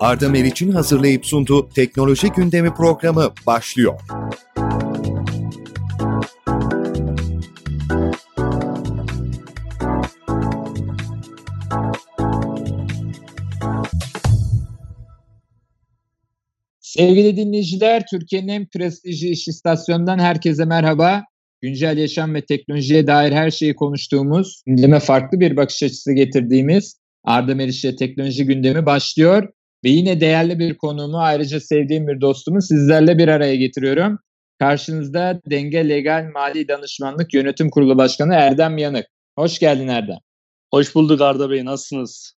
Arda Meriç'in hazırlayıp sunduğu Teknoloji Gündemi programı başlıyor. Sevgili dinleyiciler, Türkiye'nin en prestijli iş istasyonundan herkese merhaba. Güncel yaşam ve teknolojiye dair her şeyi konuştuğumuz, gündeme farklı bir bakış açısı getirdiğimiz Arda Meriç'le Teknoloji Gündemi başlıyor. Ve yine değerli bir konuğumu, ayrıca sevdiğim bir dostumu sizlerle bir araya getiriyorum. Karşınızda Denge Legal Mali Danışmanlık Yönetim Kurulu Başkanı Erdem Yanık. Hoş geldin Erdem. Hoş bulduk Arda Bey, nasılsınız?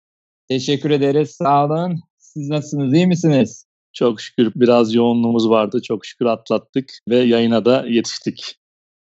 Teşekkür ederiz, sağ olun. Siz nasılsınız, iyi misiniz? Çok şükür biraz yoğunluğumuz vardı. Çok şükür atlattık ve yayına da yetiştik.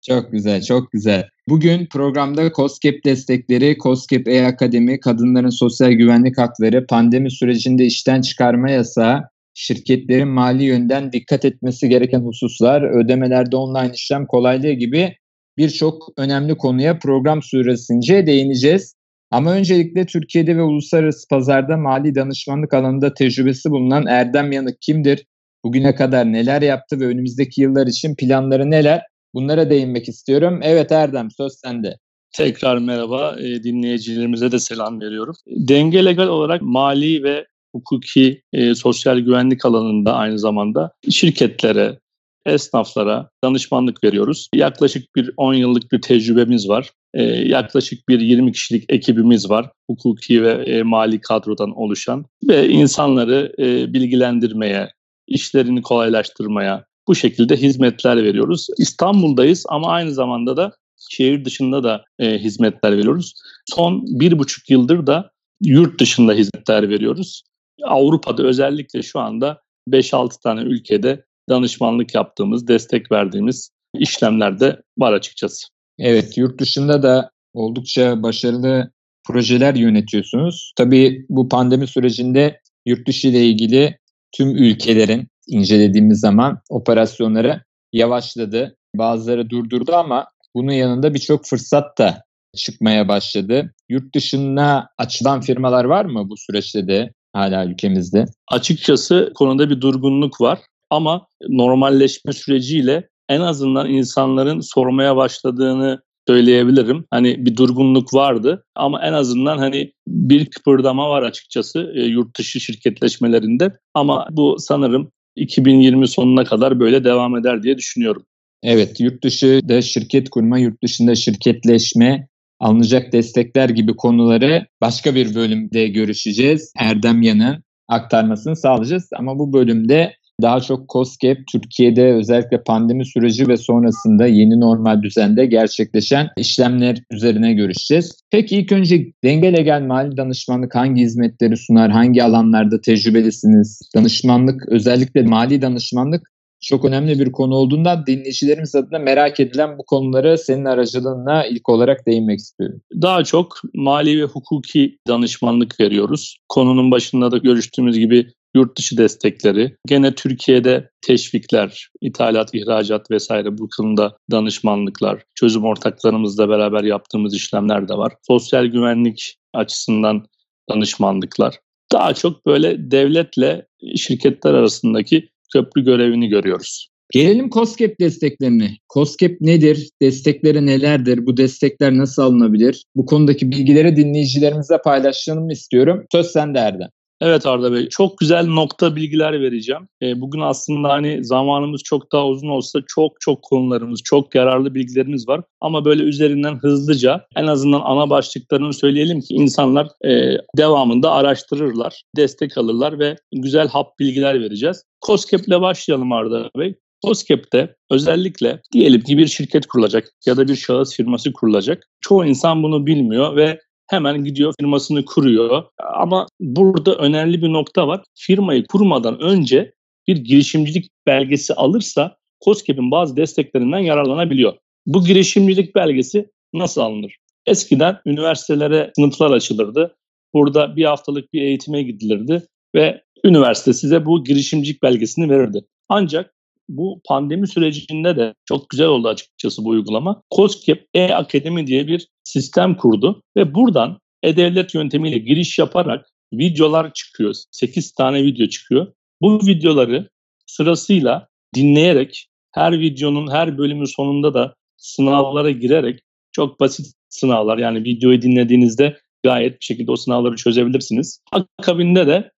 Çok güzel, çok güzel. Bugün programda COSGAP destekleri, COSGAP E-Akademi, kadınların sosyal güvenlik hakları, pandemi sürecinde işten çıkarma yasağı, şirketlerin mali yönden dikkat etmesi gereken hususlar, ödemelerde online işlem kolaylığı gibi birçok önemli konuya program süresince değineceğiz. Ama öncelikle Türkiye'de ve uluslararası pazarda mali danışmanlık alanında tecrübesi bulunan Erdem Yanık kimdir? Bugüne kadar neler yaptı ve önümüzdeki yıllar için planları neler? Bunlara değinmek istiyorum. Evet Erdem söz sende. Tekrar merhaba. E, dinleyicilerimize de selam veriyorum. Denge legal olarak mali ve hukuki e, sosyal güvenlik alanında aynı zamanda şirketlere, esnaflara danışmanlık veriyoruz. Yaklaşık bir 10 yıllık bir tecrübemiz var. E, yaklaşık bir 20 kişilik ekibimiz var. Hukuki ve e, mali kadrodan oluşan ve insanları e, bilgilendirmeye, işlerini kolaylaştırmaya, bu şekilde hizmetler veriyoruz. İstanbul'dayız ama aynı zamanda da şehir dışında da e, hizmetler veriyoruz. Son bir buçuk yıldır da yurt dışında hizmetler veriyoruz. Avrupa'da özellikle şu anda 5-6 tane ülkede danışmanlık yaptığımız, destek verdiğimiz işlemler de var açıkçası. Evet, yurt dışında da oldukça başarılı projeler yönetiyorsunuz. Tabii bu pandemi sürecinde yurt dışı ile ilgili tüm ülkelerin incelediğimiz zaman operasyonları yavaşladı. Bazıları durdurdu ama bunun yanında birçok fırsat da çıkmaya başladı. Yurt dışına açılan firmalar var mı bu süreçte de hala ülkemizde? Açıkçası konuda bir durgunluk var ama normalleşme süreciyle en azından insanların sormaya başladığını söyleyebilirim. Hani bir durgunluk vardı ama en azından hani bir kıpırdama var açıkçası e, yurt dışı şirketleşmelerinde. Ama bu sanırım 2020 sonuna kadar böyle devam eder diye düşünüyorum. Evet, yurt dışında şirket kurma, yurt dışında şirketleşme, alınacak destekler gibi konuları başka bir bölümde görüşeceğiz. Erdem Yan'ın aktarmasını sağlayacağız. Ama bu bölümde daha çok COSGAP Türkiye'de özellikle pandemi süreci ve sonrasında yeni normal düzende gerçekleşen işlemler üzerine görüşeceğiz. Peki ilk önce denge legal mali danışmanlık hangi hizmetleri sunar, hangi alanlarda tecrübelisiniz? Danışmanlık özellikle mali danışmanlık çok önemli bir konu olduğundan dinleyicilerimiz adına merak edilen bu konuları senin aracılığına ilk olarak değinmek istiyorum. Daha çok mali ve hukuki danışmanlık veriyoruz. Konunun başında da görüştüğümüz gibi yurt dışı destekleri, gene Türkiye'de teşvikler, ithalat, ihracat vesaire bu konuda danışmanlıklar, çözüm ortaklarımızla beraber yaptığımız işlemler de var. Sosyal güvenlik açısından danışmanlıklar. Daha çok böyle devletle şirketler arasındaki köprü görevini görüyoruz. Gelelim COSGAP desteklerine. COSGAP nedir? Destekleri nelerdir? Bu destekler nasıl alınabilir? Bu konudaki bilgileri dinleyicilerimizle paylaşalım istiyorum. Söz sende Erdem. Evet Arda Bey, çok güzel nokta bilgiler vereceğim. E, bugün aslında hani zamanımız çok daha uzun olsa çok çok konularımız, çok yararlı bilgilerimiz var. Ama böyle üzerinden hızlıca en azından ana başlıklarını söyleyelim ki insanlar e, devamında araştırırlar, destek alırlar ve güzel hap bilgiler vereceğiz. COSGAP ile başlayalım Arda Bey. COSGAP'te özellikle diyelim ki bir şirket kurulacak ya da bir şahıs firması kurulacak. Çoğu insan bunu bilmiyor ve hemen gidiyor firmasını kuruyor. Ama burada önemli bir nokta var. Firmayı kurmadan önce bir girişimcilik belgesi alırsa COSGAP'in bazı desteklerinden yararlanabiliyor. Bu girişimcilik belgesi nasıl alınır? Eskiden üniversitelere sınıflar açılırdı. Burada bir haftalık bir eğitime gidilirdi ve üniversite size bu girişimcilik belgesini verirdi. Ancak bu pandemi sürecinde de çok güzel oldu açıkçası bu uygulama. COSGAP E-Akademi diye bir sistem kurdu ve buradan e-devlet yöntemiyle giriş yaparak videolar çıkıyor. 8 tane video çıkıyor. Bu videoları sırasıyla dinleyerek her videonun her bölümün sonunda da sınavlara girerek çok basit sınavlar yani videoyu dinlediğinizde gayet bir şekilde o sınavları çözebilirsiniz. Akabinde de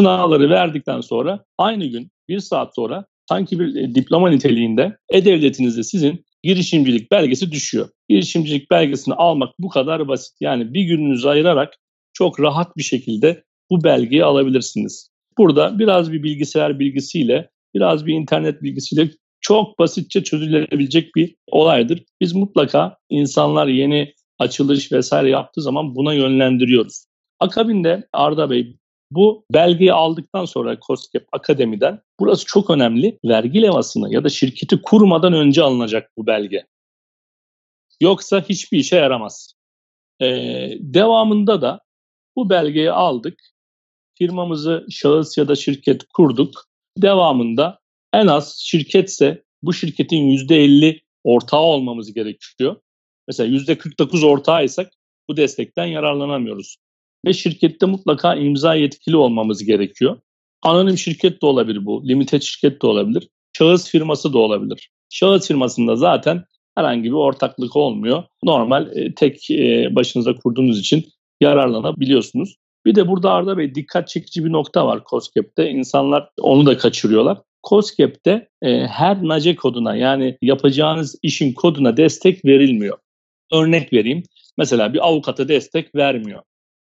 sınavları verdikten sonra aynı gün bir saat sonra sanki bir e, diploma niteliğinde e-devletinizde sizin girişimcilik belgesi düşüyor. Girişimcilik belgesini almak bu kadar basit. Yani bir gününüzü ayırarak çok rahat bir şekilde bu belgeyi alabilirsiniz. Burada biraz bir bilgisayar bilgisiyle, biraz bir internet bilgisiyle çok basitçe çözülebilecek bir olaydır. Biz mutlaka insanlar yeni açılış vesaire yaptığı zaman buna yönlendiriyoruz. Akabinde Arda Bey bu belgeyi aldıktan sonra COSGAP Akademi'den burası çok önemli. Vergi levasını ya da şirketi kurmadan önce alınacak bu belge. Yoksa hiçbir işe yaramaz. Ee, devamında da bu belgeyi aldık. Firmamızı şahıs ya da şirket kurduk. Devamında en az şirketse bu şirketin %50 ortağı olmamız gerekiyor. Mesela %49 ortağıysak bu destekten yararlanamıyoruz. Ve şirkette mutlaka imza yetkili olmamız gerekiyor. Anonim şirket de olabilir bu, limited şirket de olabilir, şahıs firması da olabilir. Şahıs firmasında zaten herhangi bir ortaklık olmuyor. Normal e, tek e, başınıza kurduğunuz için yararlanabiliyorsunuz. Bir de burada Arda Bey dikkat çekici bir nokta var COSGAP'te. İnsanlar onu da kaçırıyorlar. COSGAP'te e, her NACE koduna yani yapacağınız işin koduna destek verilmiyor. Örnek vereyim. Mesela bir avukata destek vermiyor.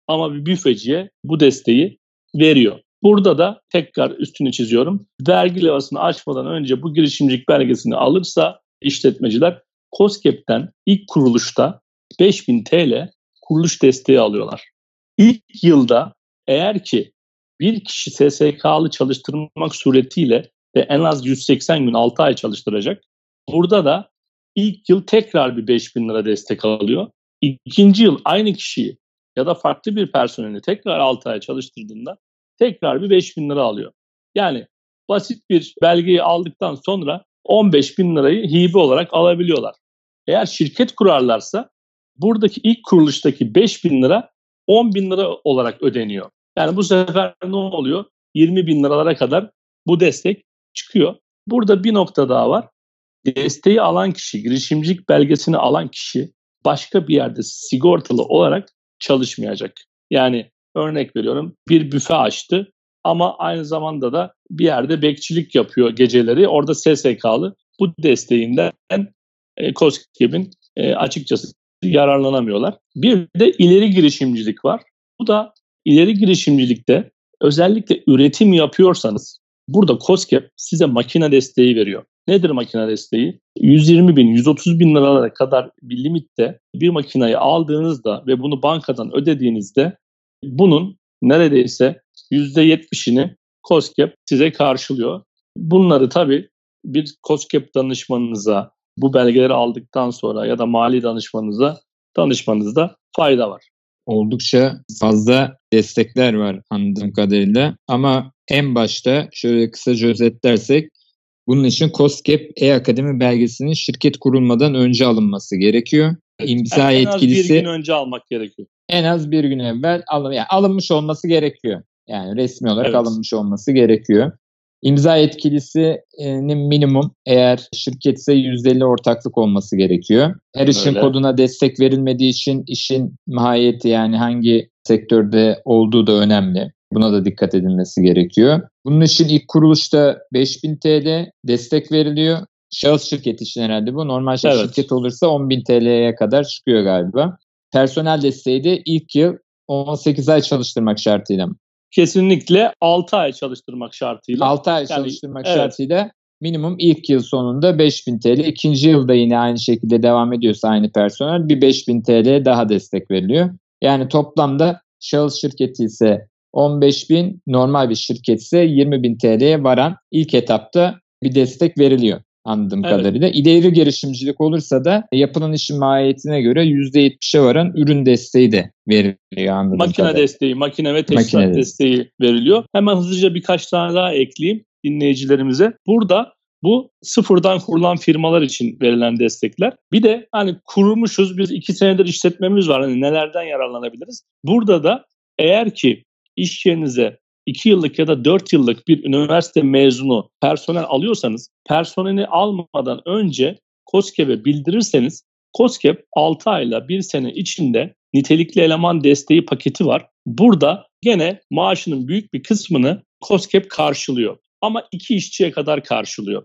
Ama bir büfeciye bu desteği veriyor. Burada da tekrar üstünü çiziyorum. Vergi levasını açmadan önce bu girişimcilik belgesini alırsa işletmeciler COSGAP'ten ilk kuruluşta 5000 TL kuruluş desteği alıyorlar. İlk yılda eğer ki bir kişi SSK'lı çalıştırmak suretiyle ve en az 180 gün 6 ay çalıştıracak. Burada da ilk yıl tekrar bir 5000 lira destek alıyor. İkinci yıl aynı kişiyi ya da farklı bir personeli tekrar 6 ay çalıştırdığında tekrar bir 5000 lira alıyor. Yani basit bir belgeyi aldıktan sonra 15 bin lirayı hibe olarak alabiliyorlar. Eğer şirket kurarlarsa buradaki ilk kuruluştaki 5 bin lira 10 bin lira olarak ödeniyor. Yani bu sefer ne oluyor? 20 bin liralara kadar bu destek çıkıyor. Burada bir nokta daha var. Desteği alan kişi, girişimcilik belgesini alan kişi başka bir yerde sigortalı olarak çalışmayacak. Yani örnek veriyorum bir büfe açtı ama aynı zamanda da bir yerde bekçilik yapıyor geceleri. Orada SSK'lı bu desteğinden e, COSGAP'in e, açıkçası yararlanamıyorlar. Bir de ileri girişimcilik var. Bu da ileri girişimcilikte özellikle üretim yapıyorsanız burada COSGAP size makine desteği veriyor. Nedir makine desteği? 120 bin, 130 bin liralara kadar bir limitte bir makinayı aldığınızda ve bunu bankadan ödediğinizde bunun neredeyse %70'ini COSGAP size karşılıyor. Bunları tabii bir COSGAP danışmanınıza bu belgeleri aldıktan sonra ya da mali danışmanınıza danışmanızda fayda var. Oldukça fazla destekler var anladığım kadarıyla ama en başta şöyle kısaca özetlersek bunun için COSGAP E-Akademi belgesinin şirket kurulmadan önce alınması gerekiyor. İmza en yetkilisi... En az bir gün önce almak gerekiyor. En az bir gün evvel alın, yani alınmış olması gerekiyor. Yani resmi olarak evet. alınmış olması gerekiyor. İmza etkilisinin minimum eğer şirketse %50 ortaklık olması gerekiyor. Her işin Öyle. koduna destek verilmediği için işin mahiyeti yani hangi sektörde olduğu da önemli. Buna da dikkat edilmesi gerekiyor. Bunun için ilk kuruluşta 5000 TL destek veriliyor. Şahıs şirket için herhalde bu. Normal evet. şirket olursa 10.000 TL'ye kadar çıkıyor galiba. Personel desteği de ilk yıl 18 ay çalıştırmak şartıyla? Kesinlikle 6 ay çalıştırmak şartıyla. 6 ay yani, çalıştırmak evet. şartıyla minimum ilk yıl sonunda 5000 TL. ikinci yılda yine aynı şekilde devam ediyorsa aynı personel bir 5000 TL daha destek veriliyor. Yani toplamda şahıs şirketi ise 15 bin, normal bir şirket ise 20 bin TL'ye varan ilk etapta bir destek veriliyor anladığım evet. kadarıyla. İleri girişimcilik olursa da yapılan işin mahiyetine göre %70'e varan ürün desteği de veriliyor anladığım makine kadarıyla. desteği, makine ve tesisat makine desteği veriliyor. Hemen hızlıca birkaç tane daha ekleyeyim dinleyicilerimize. Burada bu sıfırdan kurulan firmalar için verilen destekler. Bir de hani kurulmuşuz biz iki senedir işletmemiz var. Hani nelerden yararlanabiliriz? Burada da eğer ki iş yerinize 2 yıllık ya da 4 yıllık bir üniversite mezunu personel alıyorsanız personeli almadan önce COSGAP'e bildirirseniz COSGAP 6 ayla 1 sene içinde nitelikli eleman desteği paketi var. Burada gene maaşının büyük bir kısmını COSGAP karşılıyor. Ama iki işçiye kadar karşılıyor.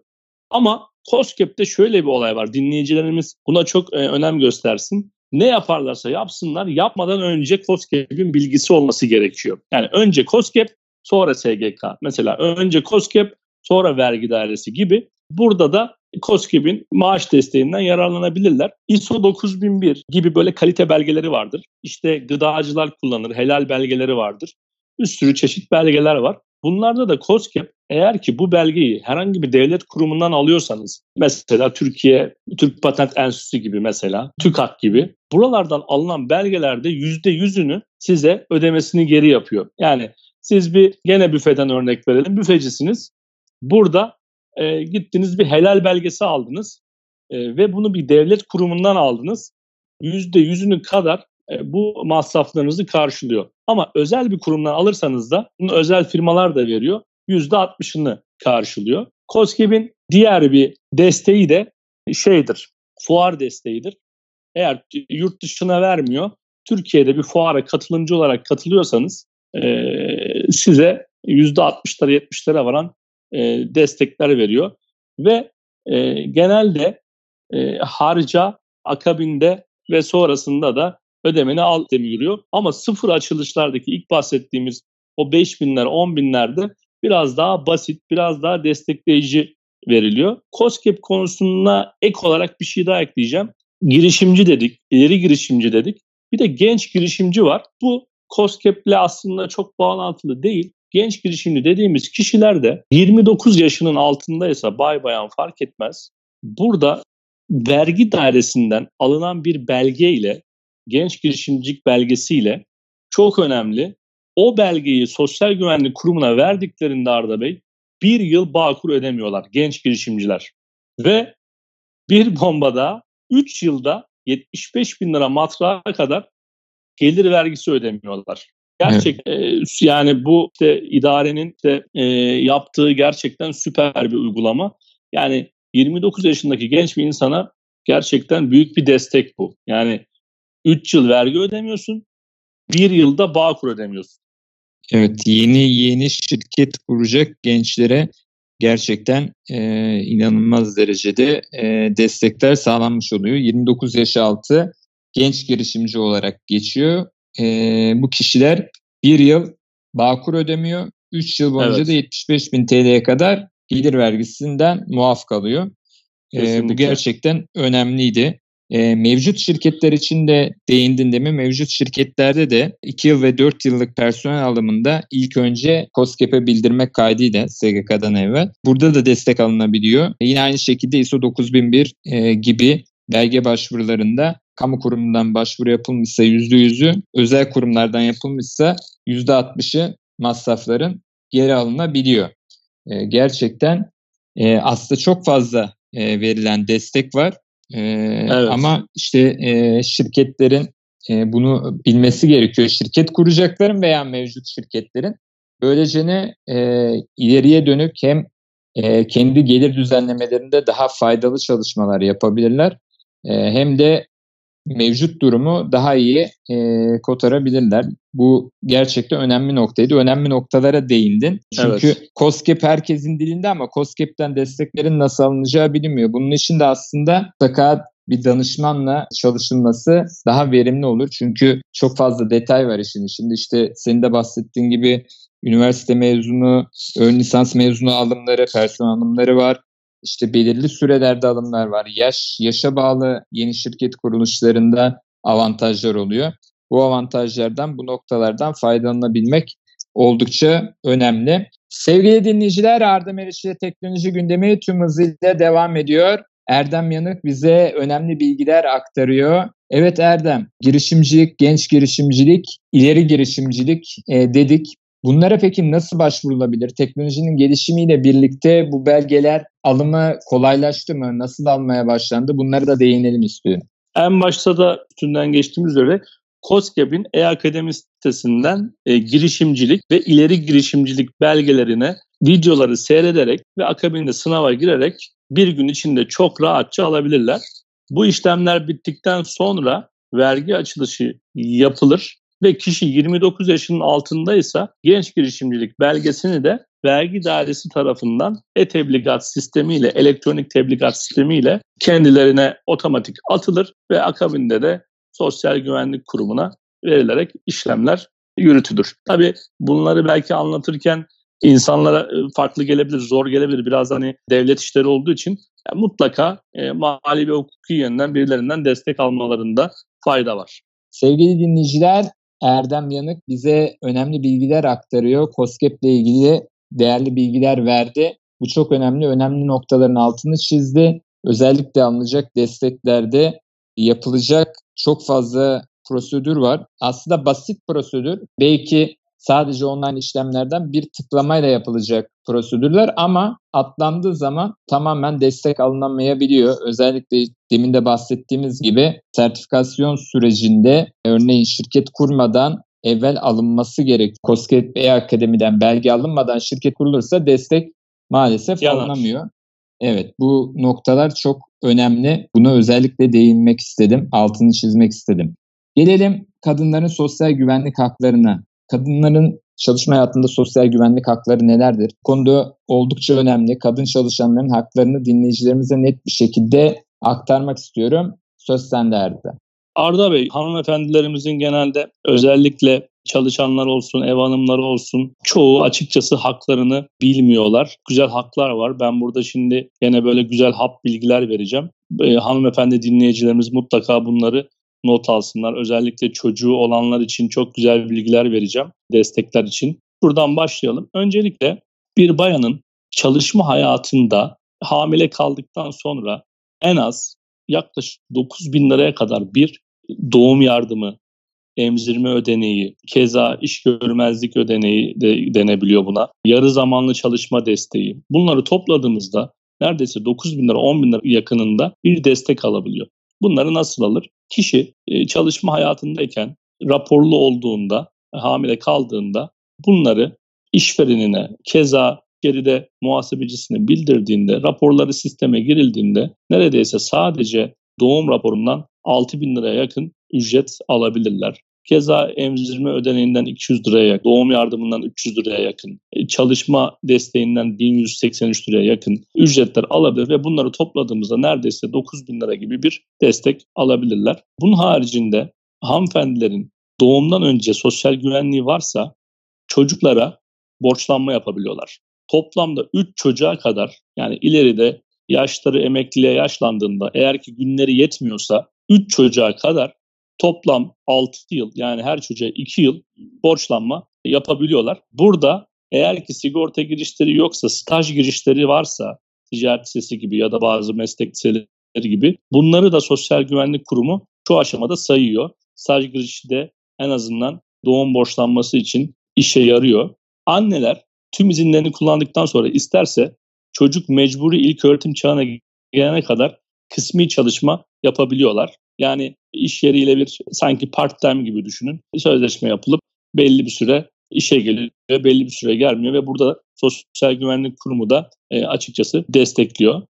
Ama COSGAP'te şöyle bir olay var. Dinleyicilerimiz buna çok e, önem göstersin. Ne yaparlarsa yapsınlar yapmadan önce COSGAP'in bilgisi olması gerekiyor. Yani önce COSGAP sonra SGK. Mesela önce COSGAP sonra vergi dairesi gibi. Burada da COSGAP'in maaş desteğinden yararlanabilirler. ISO 9001 gibi böyle kalite belgeleri vardır. İşte gıdacılar kullanır, helal belgeleri vardır. Bir sürü çeşit belgeler var. Bunlarda da COSGAP eğer ki bu belgeyi herhangi bir devlet kurumundan alıyorsanız mesela Türkiye, Türk Patent Enstitüsü gibi mesela, TÜKAK gibi buralardan alınan belgelerde %100'ünü size ödemesini geri yapıyor. Yani siz bir gene büfeden örnek verelim. Büfecisiniz. Burada e, gittiniz bir helal belgesi aldınız e, ve bunu bir devlet kurumundan aldınız. %100'ünü kadar e, bu masraflarınızı karşılıyor. Ama özel bir kurumdan alırsanız da bunu özel firmalar da veriyor. %60'ını karşılıyor. COSGAP'in diğer bir desteği de şeydir, fuar desteğidir. Eğer yurt dışına vermiyor, Türkiye'de bir fuara katılımcı olarak katılıyorsanız e, size %60'lara 70'lere varan e, destekler veriyor. Ve e, genelde e, harca akabinde ve sonrasında da ödemeni al demiyor. Ama sıfır açılışlardaki ilk bahsettiğimiz o 5 binler 10 binlerde biraz daha basit, biraz daha destekleyici veriliyor. COSGAP konusuna ek olarak bir şey daha ekleyeceğim. Girişimci dedik, ileri girişimci dedik. Bir de genç girişimci var. Bu COSGAP'le aslında çok bağlantılı değil. Genç girişimci dediğimiz kişiler de 29 yaşının altındaysa bay bayan fark etmez. Burada vergi dairesinden alınan bir belgeyle genç girişimcilik belgesiyle çok önemli. O belgeyi Sosyal Güvenlik Kurumu'na verdiklerinde Arda Bey bir yıl Bağkur ödemiyorlar genç girişimciler. Ve bir bombada 3 yılda 75 bin lira matrağa kadar gelir vergisi ödemiyorlar. Gerçekten evet. e, yani bu işte idarenin işte, e, yaptığı gerçekten süper bir uygulama. Yani 29 yaşındaki genç bir insana gerçekten büyük bir destek bu. Yani 3 yıl vergi ödemiyorsun, 1 yılda Bağkur ödemiyorsun. Evet, yeni yeni şirket kuracak gençlere gerçekten e, inanılmaz derecede e, destekler sağlanmış oluyor. 29 yaş altı genç girişimci olarak geçiyor. E, bu kişiler bir yıl Bağkur ödemiyor. 3 yıl boyunca evet. da 75 bin TL'ye kadar gelir vergisinden muaf kalıyor. E, bu gerçekten önemliydi. E, mevcut şirketler için de değindin değil mi? Mevcut şirketlerde de 2 yıl ve 4 yıllık personel alımında ilk önce COSGAP'e bildirmek kaydıyla SGK'dan evvel. Burada da destek alınabiliyor. E, yine aynı şekilde ISO 9001 e, gibi belge başvurularında kamu kurumundan başvuru yapılmışsa %100'ü, özel kurumlardan yapılmışsa %60'ı masrafların geri alınabiliyor. E, gerçekten e, aslında çok fazla e, verilen destek var. E, evet. Ama işte e, şirketlerin e, bunu bilmesi gerekiyor. Şirket kuracakların veya mevcut şirketlerin. Böylece ne e, ileriye dönük hem e, kendi gelir düzenlemelerinde daha faydalı çalışmalar yapabilirler. E, hem de mevcut durumu daha iyi e, kotarabilirler. Bu gerçekten önemli noktaydı. Önemli noktalara değindin. Çünkü evet. COSGAP herkesin dilinde ama COSGAP'ten desteklerin nasıl alınacağı bilinmiyor. Bunun için de aslında mutlaka bir danışmanla çalışılması daha verimli olur. Çünkü çok fazla detay var işin içinde. İşte senin de bahsettiğin gibi üniversite mezunu, ön lisans mezunu alımları, personel alımları var. İşte belirli sürelerde alımlar var. Yaş, yaşa bağlı yeni şirket kuruluşlarında avantajlar oluyor. Bu avantajlardan, bu noktalardan faydalanabilmek oldukça önemli. Sevgili dinleyiciler, Arda Meriç ile Teknoloji Gündemi tüm hızıyla devam ediyor. Erdem Yanık bize önemli bilgiler aktarıyor. Evet Erdem, girişimcilik, genç girişimcilik, ileri girişimcilik e, dedik. Bunlara peki nasıl başvurulabilir? Teknolojinin gelişimiyle birlikte bu belgeler alımı kolaylaştı mı? Nasıl almaya başlandı? Bunları da değinelim istiyorum. En başta da üstünden geçtiğimiz üzere COSGAP'in e-akademi sitesinden e, girişimcilik ve ileri girişimcilik belgelerine videoları seyrederek ve akabinde sınava girerek bir gün içinde çok rahatça alabilirler. Bu işlemler bittikten sonra vergi açılışı yapılır ve kişi 29 yaşının altındaysa genç girişimcilik belgesini de vergi dairesi tarafından e-tebligat sistemiyle, elektronik tebligat sistemiyle kendilerine otomatik atılır ve akabinde de Sosyal Güvenlik Kurumu'na verilerek işlemler yürütülür. Tabii bunları belki anlatırken insanlara e, farklı gelebilir, zor gelebilir. Biraz hani devlet işleri olduğu için yani mutlaka e, mali ve hukuki yönden birilerinden destek almalarında fayda var. Sevgili dinleyiciler, Erdem Yanık bize önemli bilgiler aktarıyor. COSGAP ile ilgili değerli bilgiler verdi. Bu çok önemli, önemli noktaların altını çizdi. Özellikle alınacak desteklerde yapılacak çok fazla prosedür var. Aslında basit prosedür. Belki sadece online işlemlerden bir tıklamayla yapılacak prosedürler ama atlandığı zaman tamamen destek alınamayabiliyor. Özellikle demin de bahsettiğimiz gibi sertifikasyon sürecinde örneğin şirket kurmadan evvel alınması gerek. COSGAP E-Akademi'den belge alınmadan şirket kurulursa destek maalesef Yanar. alınamıyor. Evet bu noktalar çok önemli. Buna özellikle değinmek istedim, altını çizmek istedim. Gelelim kadınların sosyal güvenlik haklarına. Kadınların çalışma hayatında sosyal güvenlik hakları nelerdir? Konuda oldukça önemli. Kadın çalışanların haklarını dinleyicilerimize net bir şekilde aktarmak istiyorum. Söz sende Erdem. Arda Bey, hanımefendilerimizin genelde özellikle çalışanlar olsun, ev hanımları olsun çoğu açıkçası haklarını bilmiyorlar. Güzel haklar var. Ben burada şimdi yine böyle güzel hap bilgiler vereceğim. E, hanımefendi dinleyicilerimiz mutlaka bunları not alsınlar. Özellikle çocuğu olanlar için çok güzel bilgiler vereceğim destekler için. Buradan başlayalım. Öncelikle bir bayanın çalışma hayatında hamile kaldıktan sonra en az yaklaşık 9 bin liraya kadar bir doğum yardımı, emzirme ödeneği, keza iş görmezlik ödeneği de denebiliyor buna. Yarı zamanlı çalışma desteği. Bunları topladığımızda neredeyse 9 bin lira 10 bin lira yakınında bir destek alabiliyor. Bunları nasıl alır? Kişi e, çalışma hayatındayken raporlu olduğunda, hamile kaldığında bunları işverenine keza geride muhasebecisine bildirdiğinde, raporları sisteme girildiğinde neredeyse sadece doğum raporundan 6 bin liraya yakın ücret alabilirler. Keza emzirme ödeneğinden 200 liraya yakın, doğum yardımından 300 liraya yakın, e, çalışma desteğinden 1183 liraya yakın ücretler alabilir ve bunları topladığımızda neredeyse 9 bin lira gibi bir destek alabilirler. Bunun haricinde hanımefendilerin doğumdan önce sosyal güvenliği varsa çocuklara borçlanma yapabiliyorlar. Toplamda 3 çocuğa kadar yani ileride yaşları emekliliğe yaşlandığında eğer ki günleri yetmiyorsa 3 çocuğa kadar toplam 6 yıl yani her çocuğa 2 yıl borçlanma yapabiliyorlar. Burada eğer ki sigorta girişleri yoksa, staj girişleri varsa, ticaret lisesi gibi ya da bazı meslek liseleri gibi bunları da Sosyal Güvenlik Kurumu şu aşamada sayıyor. Staj girişi de en azından doğum borçlanması için işe yarıyor. Anneler tüm izinlerini kullandıktan sonra isterse çocuk mecburi ilk öğretim çağına gelene kadar kısmi çalışma yapabiliyorlar. Yani iş yeriyle bir sanki part time gibi düşünün. Sözleşme yapılıp belli bir süre işe geliyor, belli bir süre gelmiyor ve burada Sosyal Güvenlik Kurumu da e, açıkçası destekliyor.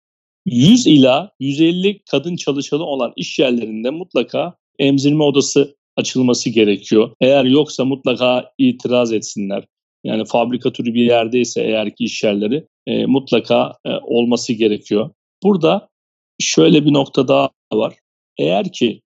100 ila 150 kadın çalışanı olan iş yerlerinde mutlaka emzirme odası açılması gerekiyor. Eğer yoksa mutlaka itiraz etsinler. Yani fabrika türü bir yerdeyse eğer ki iş yerleri e, mutlaka e, olması gerekiyor. Burada şöyle bir nokta daha var. Eğer ki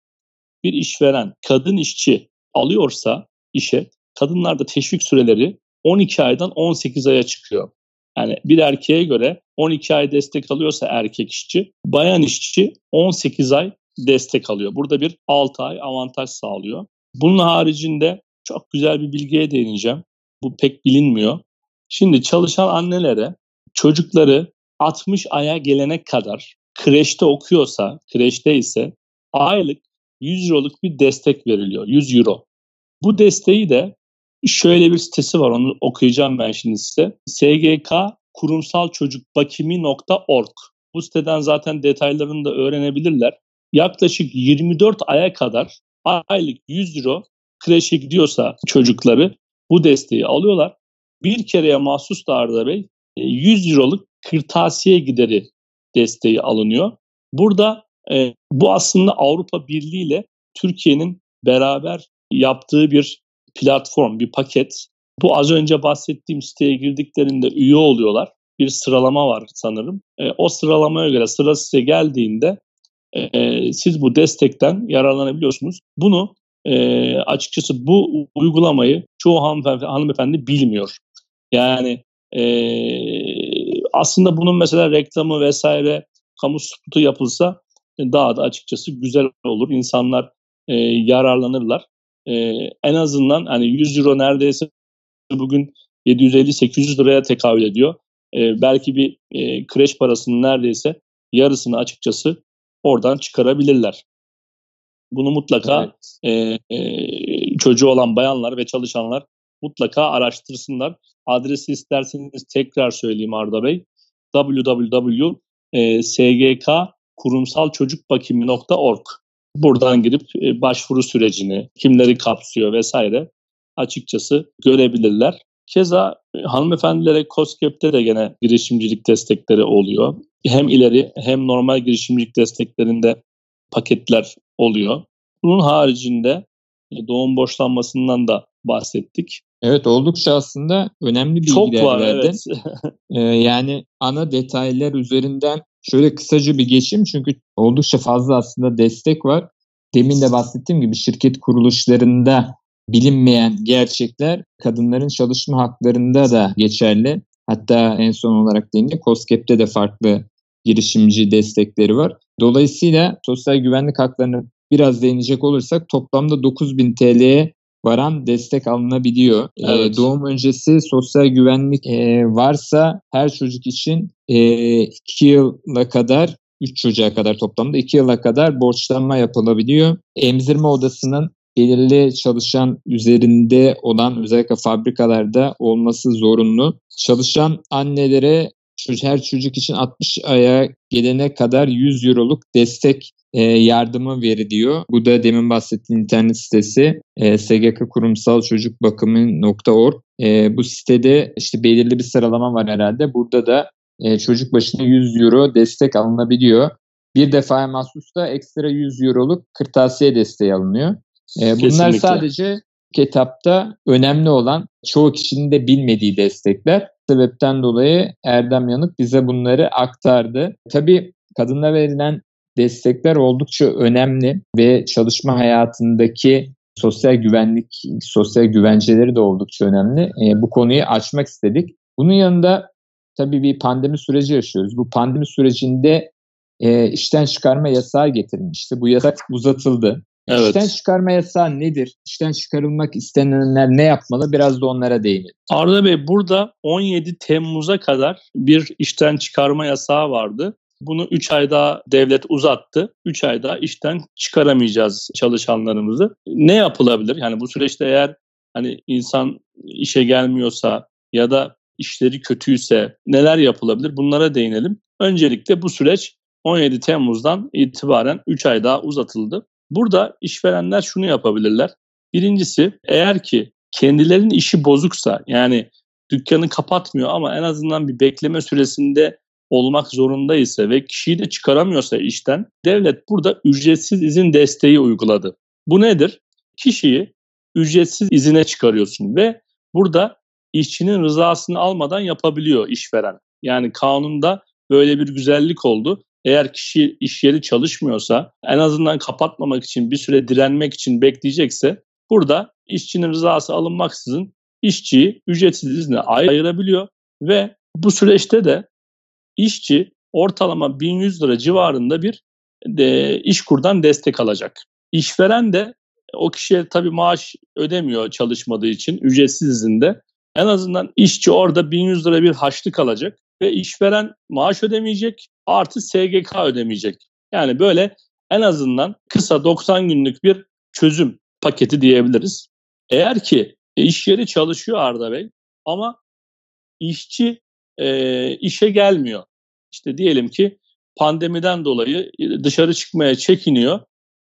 bir işveren kadın işçi alıyorsa işe kadınlarda teşvik süreleri 12 aydan 18 aya çıkıyor. Yani bir erkeğe göre 12 ay destek alıyorsa erkek işçi, bayan işçi 18 ay destek alıyor. Burada bir 6 ay avantaj sağlıyor. Bunun haricinde çok güzel bir bilgiye değineceğim. Bu pek bilinmiyor. Şimdi çalışan annelere çocukları 60 aya gelene kadar kreşte okuyorsa, kreşte ise aylık 100 euroluk bir destek veriliyor. 100 euro. Bu desteği de şöyle bir sitesi var onu okuyacağım ben şimdi size. SGK kurumsal çocuk bakimi.org. Bu siteden zaten detaylarını da öğrenebilirler. Yaklaşık 24 aya kadar aylık 100 euro kreşe gidiyorsa çocukları bu desteği alıyorlar. Bir kereye mahsus da Arda Bey 100 euroluk kırtasiye gideri desteği alınıyor. Burada e, bu aslında Avrupa Birliği ile Türkiye'nin beraber yaptığı bir platform, bir paket. Bu az önce bahsettiğim siteye girdiklerinde üye oluyorlar. Bir sıralama var sanırım. E, o sıralamaya göre sıra size geldiğinde e, siz bu destekten yararlanabiliyorsunuz. Bunu e, açıkçası bu uygulamayı çoğu hanımefendi, hanımefendi bilmiyor. Yani e, aslında bunun mesela reklamı vesaire kamu spotu yapılsa daha da açıkçası güzel olur. İnsanlar e, yararlanırlar. E, en azından hani 100 euro neredeyse bugün 750-800 liraya tekabül ediyor. E, belki bir e, kreş parasının neredeyse yarısını açıkçası oradan çıkarabilirler. Bunu mutlaka evet. e, e, çocuğu olan bayanlar ve çalışanlar mutlaka araştırsınlar. Adresi isterseniz tekrar söyleyeyim Arda Bey. www.sgk.kurumsalçocukbakimi.org Buradan girip e, başvuru sürecini, kimleri kapsıyor vesaire açıkçası görebilirler. Keza e, hanımefendilere COSGAP'te de gene girişimcilik destekleri oluyor. Hem ileri hem normal girişimcilik desteklerinde paketler oluyor. Bunun haricinde e, doğum borçlanmasından da bahsettik. Evet oldukça aslında önemli bilgiler Çok var, verdin. Evet. ee, yani ana detaylar üzerinden şöyle kısaca bir geçeyim çünkü oldukça fazla aslında destek var. Demin de bahsettiğim gibi şirket kuruluşlarında bilinmeyen gerçekler kadınların çalışma haklarında da geçerli. Hatta en son olarak değindik COSGAP'te de farklı girişimci destekleri var. Dolayısıyla sosyal güvenlik haklarını biraz değinecek olursak toplamda 9000 TL'ye varan destek alınabiliyor. Ee, evet. E, doğum öncesi sosyal güvenlik e, varsa her çocuk için 2 e, yıla kadar 3 çocuğa kadar toplamda 2 yıla kadar borçlanma yapılabiliyor. Emzirme odasının belirli çalışan üzerinde olan özellikle fabrikalarda olması zorunlu. Çalışan annelere her çocuk için 60 aya gelene kadar 100 euroluk destek e, yardımı veriliyor. Bu da demin bahsettiğim internet sitesi e, SGK Kurumsal Çocuk Bakımı.org. E, bu sitede işte belirli bir sıralama var herhalde. Burada da e, çocuk başına 100 euro destek alınabiliyor. Bir defaya mahsus da ekstra 100 euroluk kırtasiye desteği alınıyor. E, bunlar sadece kitapta önemli olan çoğu kişinin de bilmediği destekler. Sebepten dolayı Erdem Yanık bize bunları aktardı. Tabii kadına verilen destekler oldukça önemli ve çalışma hayatındaki sosyal güvenlik, sosyal güvenceleri de oldukça önemli. E, bu konuyu açmak istedik. Bunun yanında tabii bir pandemi süreci yaşıyoruz. Bu pandemi sürecinde e, işten çıkarma yasağı getirilmişti. Bu yasak uzatıldı. Evet. İşten çıkarma yasağı nedir? İşten çıkarılmak istenenler ne yapmalı? Biraz da onlara değinelim. Arda Bey burada 17 Temmuz'a kadar bir işten çıkarma yasağı vardı. Bunu 3 ay daha devlet uzattı. 3 ay daha işten çıkaramayacağız çalışanlarımızı. Ne yapılabilir? Yani bu süreçte eğer hani insan işe gelmiyorsa ya da işleri kötüyse neler yapılabilir? Bunlara değinelim. Öncelikle bu süreç 17 Temmuz'dan itibaren 3 ay daha uzatıldı. Burada işverenler şunu yapabilirler. Birincisi eğer ki kendilerinin işi bozuksa yani dükkanı kapatmıyor ama en azından bir bekleme süresinde olmak zorundaysa ve kişiyi de çıkaramıyorsa işten devlet burada ücretsiz izin desteği uyguladı. Bu nedir? Kişiyi ücretsiz izine çıkarıyorsun ve burada işçinin rızasını almadan yapabiliyor işveren. Yani kanunda böyle bir güzellik oldu. Eğer kişi iş yeri çalışmıyorsa en azından kapatmamak için bir süre direnmek için bekleyecekse burada işçinin rızası alınmaksızın işçiyi ücretsiz izne ayırabiliyor ve bu süreçte de işçi ortalama 1100 lira civarında bir de iş kurdan destek alacak. İşveren de o kişiye tabii maaş ödemiyor çalışmadığı için ücretsiz izinde. En azından işçi orada 1100 lira bir haçlık alacak ve işveren maaş ödemeyecek artı SGK ödemeyecek. Yani böyle en azından kısa 90 günlük bir çözüm paketi diyebiliriz. Eğer ki iş yeri çalışıyor Arda Bey ama işçi e, işe gelmiyor. İşte diyelim ki pandemiden dolayı dışarı çıkmaya çekiniyor.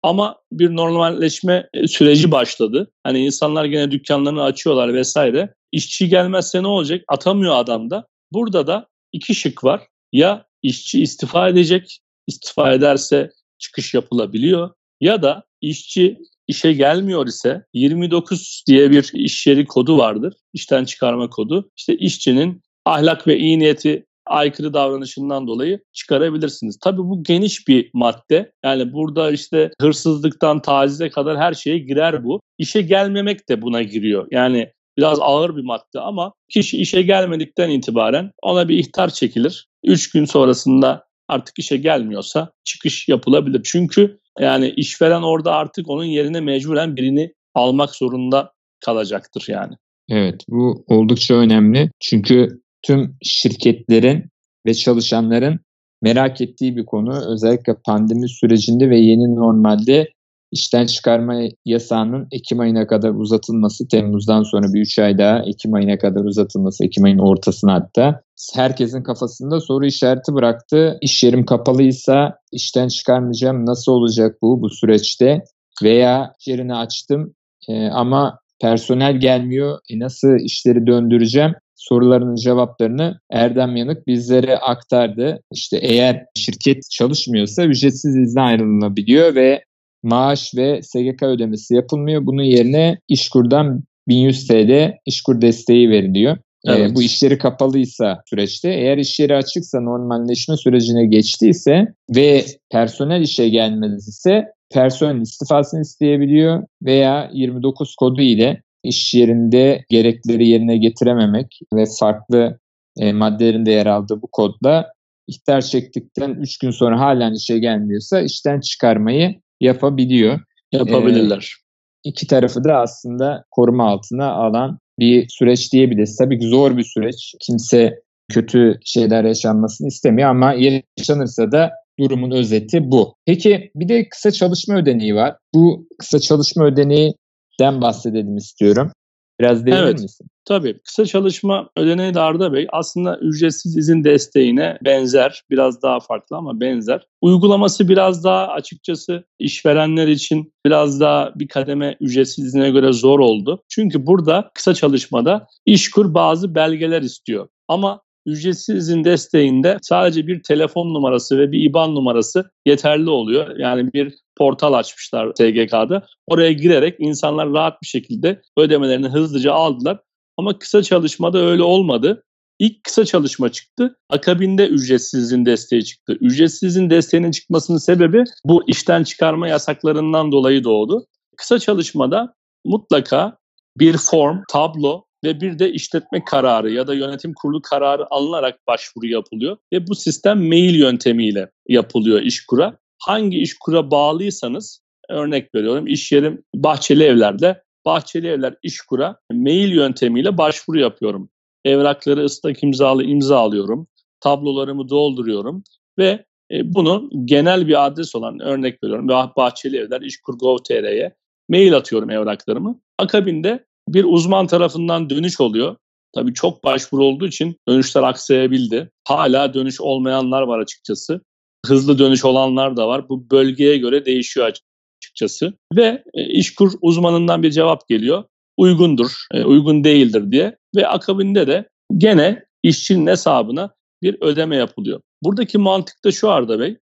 Ama bir normalleşme e, süreci başladı. Hani insanlar gene dükkanlarını açıyorlar vesaire. İşçi gelmezse ne olacak? Atamıyor adam da. Burada da iki şık var. Ya işçi istifa edecek, istifa ederse çıkış yapılabiliyor. Ya da işçi işe gelmiyor ise 29 diye bir iş yeri kodu vardır. İşten çıkarma kodu. İşte işçinin ahlak ve iyi niyeti aykırı davranışından dolayı çıkarabilirsiniz. Tabii bu geniş bir madde. Yani burada işte hırsızlıktan tacize kadar her şeye girer bu. İşe gelmemek de buna giriyor. Yani biraz ağır bir madde ama kişi işe gelmedikten itibaren ona bir ihtar çekilir. 3 gün sonrasında artık işe gelmiyorsa çıkış yapılabilir. Çünkü yani işveren orada artık onun yerine mecburen birini almak zorunda kalacaktır yani. Evet bu oldukça önemli. Çünkü tüm şirketlerin ve çalışanların merak ettiği bir konu. Özellikle pandemi sürecinde ve yeni normalde işten çıkarma yasağının Ekim ayına kadar uzatılması, Temmuz'dan sonra bir 3 ay daha Ekim ayına kadar uzatılması, Ekim ayının ortasına hatta. Herkesin kafasında soru işareti bıraktı. İş yerim kapalıysa işten çıkarmayacağım. Nasıl olacak bu bu süreçte? Veya yerini açtım e, ama personel gelmiyor. E, nasıl işleri döndüreceğim sorularının cevaplarını Erdem Yanık bizlere aktardı. İşte eğer şirket çalışmıyorsa ücretsiz izne ayrılınabiliyor ve maaş ve SGK ödemesi yapılmıyor. Bunun yerine İşkur'dan 1100 TL İşkur desteği veriliyor. Ee, evet. E, bu işleri kapalıysa süreçte eğer iş yeri açıksa normalleşme sürecine geçtiyse ve personel işe gelmez ise personel istifasını isteyebiliyor veya 29 kodu ile iş yerinde gerekleri yerine getirememek ve farklı e, maddelerin de yer aldığı bu kodla ihtar çektikten 3 gün sonra halen işe gelmiyorsa işten çıkarmayı yapabiliyor. Yapabilirler. Ee, iki tarafı da aslında koruma altına alan bir süreç diyebiliriz. Tabii ki zor bir süreç. Kimse kötü şeyler yaşanmasını istemiyor ama yaşanırsa da durumun özeti bu. Peki bir de kısa çalışma ödeneği var. Bu kısa çalışma ödeneğinden bahsedelim istiyorum. Biraz değinir evet, misin? Tabii. Kısa çalışma ödeneği de Arda Bey aslında ücretsiz izin desteğine benzer. Biraz daha farklı ama benzer. Uygulaması biraz daha açıkçası işverenler için biraz daha bir kademe ücretsiz izine göre zor oldu. Çünkü burada kısa çalışmada işkur bazı belgeler istiyor. Ama ücretsiz izin desteğinde sadece bir telefon numarası ve bir IBAN numarası yeterli oluyor. Yani bir portal açmışlar SGK'da. Oraya girerek insanlar rahat bir şekilde ödemelerini hızlıca aldılar. Ama kısa çalışmada öyle olmadı. İlk kısa çalışma çıktı. Akabinde ücretsizliğin desteği çıktı. Ücretsizliğin desteğinin çıkmasının sebebi bu işten çıkarma yasaklarından dolayı doğdu. Kısa çalışmada mutlaka bir form, tablo ve bir de işletme kararı ya da yönetim kurulu kararı alınarak başvuru yapılıyor ve bu sistem mail yöntemiyle yapılıyor işkura. Hangi işkura bağlıysanız örnek veriyorum iş yerim Bahçeli Evler'de Bahçeli Evler işkura mail yöntemiyle başvuru yapıyorum. Evrakları ıslak imzalı imza alıyorum. Tablolarımı dolduruyorum ve e, bunu genel bir adres olan örnek veriyorum Bahçeli Evler İşkur.gov.tr'ye mail atıyorum evraklarımı. Akabinde bir uzman tarafından dönüş oluyor. Tabii çok başvuru olduğu için dönüşler aksayabildi. Hala dönüş olmayanlar var açıkçası. Hızlı dönüş olanlar da var. Bu bölgeye göre değişiyor açıkçası. Ve e, işkur uzmanından bir cevap geliyor. Uygundur, e, uygun değildir diye. Ve akabinde de gene işçinin hesabına bir ödeme yapılıyor. Buradaki mantık da şu Arda Bey.